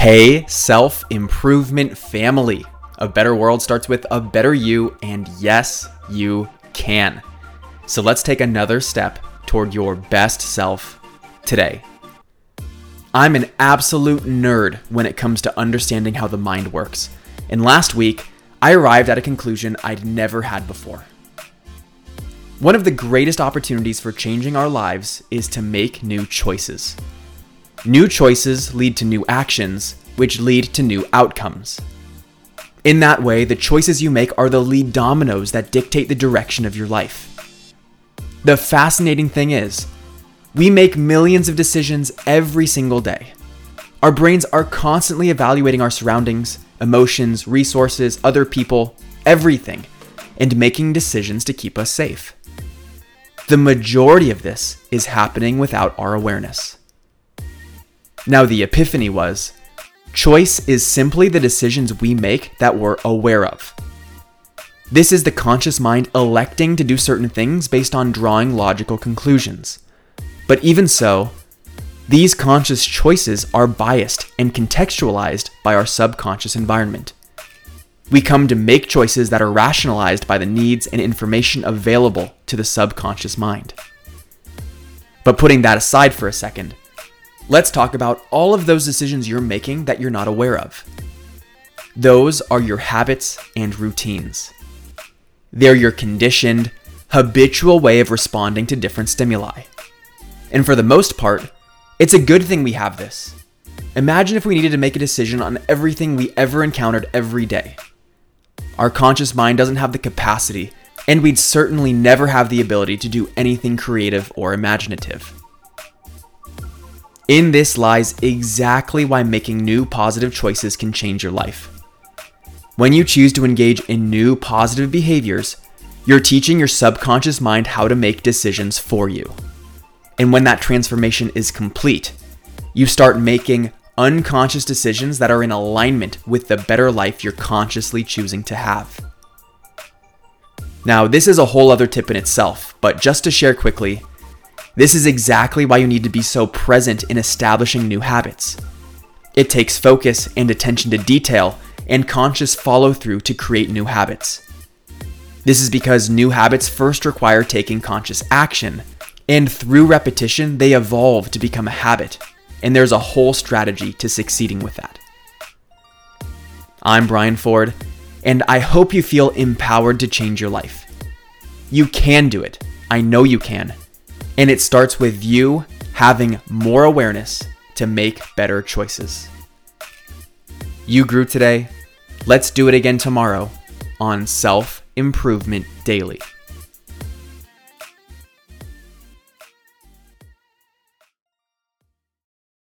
Hey, self improvement family. A better world starts with a better you, and yes, you can. So let's take another step toward your best self today. I'm an absolute nerd when it comes to understanding how the mind works. And last week, I arrived at a conclusion I'd never had before. One of the greatest opportunities for changing our lives is to make new choices. New choices lead to new actions, which lead to new outcomes. In that way, the choices you make are the lead dominoes that dictate the direction of your life. The fascinating thing is, we make millions of decisions every single day. Our brains are constantly evaluating our surroundings, emotions, resources, other people, everything, and making decisions to keep us safe. The majority of this is happening without our awareness. Now, the epiphany was choice is simply the decisions we make that we're aware of. This is the conscious mind electing to do certain things based on drawing logical conclusions. But even so, these conscious choices are biased and contextualized by our subconscious environment. We come to make choices that are rationalized by the needs and information available to the subconscious mind. But putting that aside for a second, let's talk about all of those decisions you're making that you're not aware of. Those are your habits and routines. They're your conditioned, habitual way of responding to different stimuli. And for the most part, it's a good thing we have this. Imagine if we needed to make a decision on everything we ever encountered every day. Our conscious mind doesn't have the capacity, and we'd certainly never have the ability to do anything creative or imaginative. In this lies exactly why making new positive choices can change your life. When you choose to engage in new positive behaviors, you're teaching your subconscious mind how to make decisions for you. And when that transformation is complete, you start making unconscious decisions that are in alignment with the better life you're consciously choosing to have. Now, this is a whole other tip in itself, but just to share quickly, this is exactly why you need to be so present in establishing new habits. It takes focus and attention to detail and conscious follow through to create new habits. This is because new habits first require taking conscious action, and through repetition, they evolve to become a habit, and there's a whole strategy to succeeding with that. I'm Brian Ford, and I hope you feel empowered to change your life. You can do it. I know you can. And it starts with you having more awareness to make better choices. You grew today Let's do it again tomorrow on Self Improvement Daily.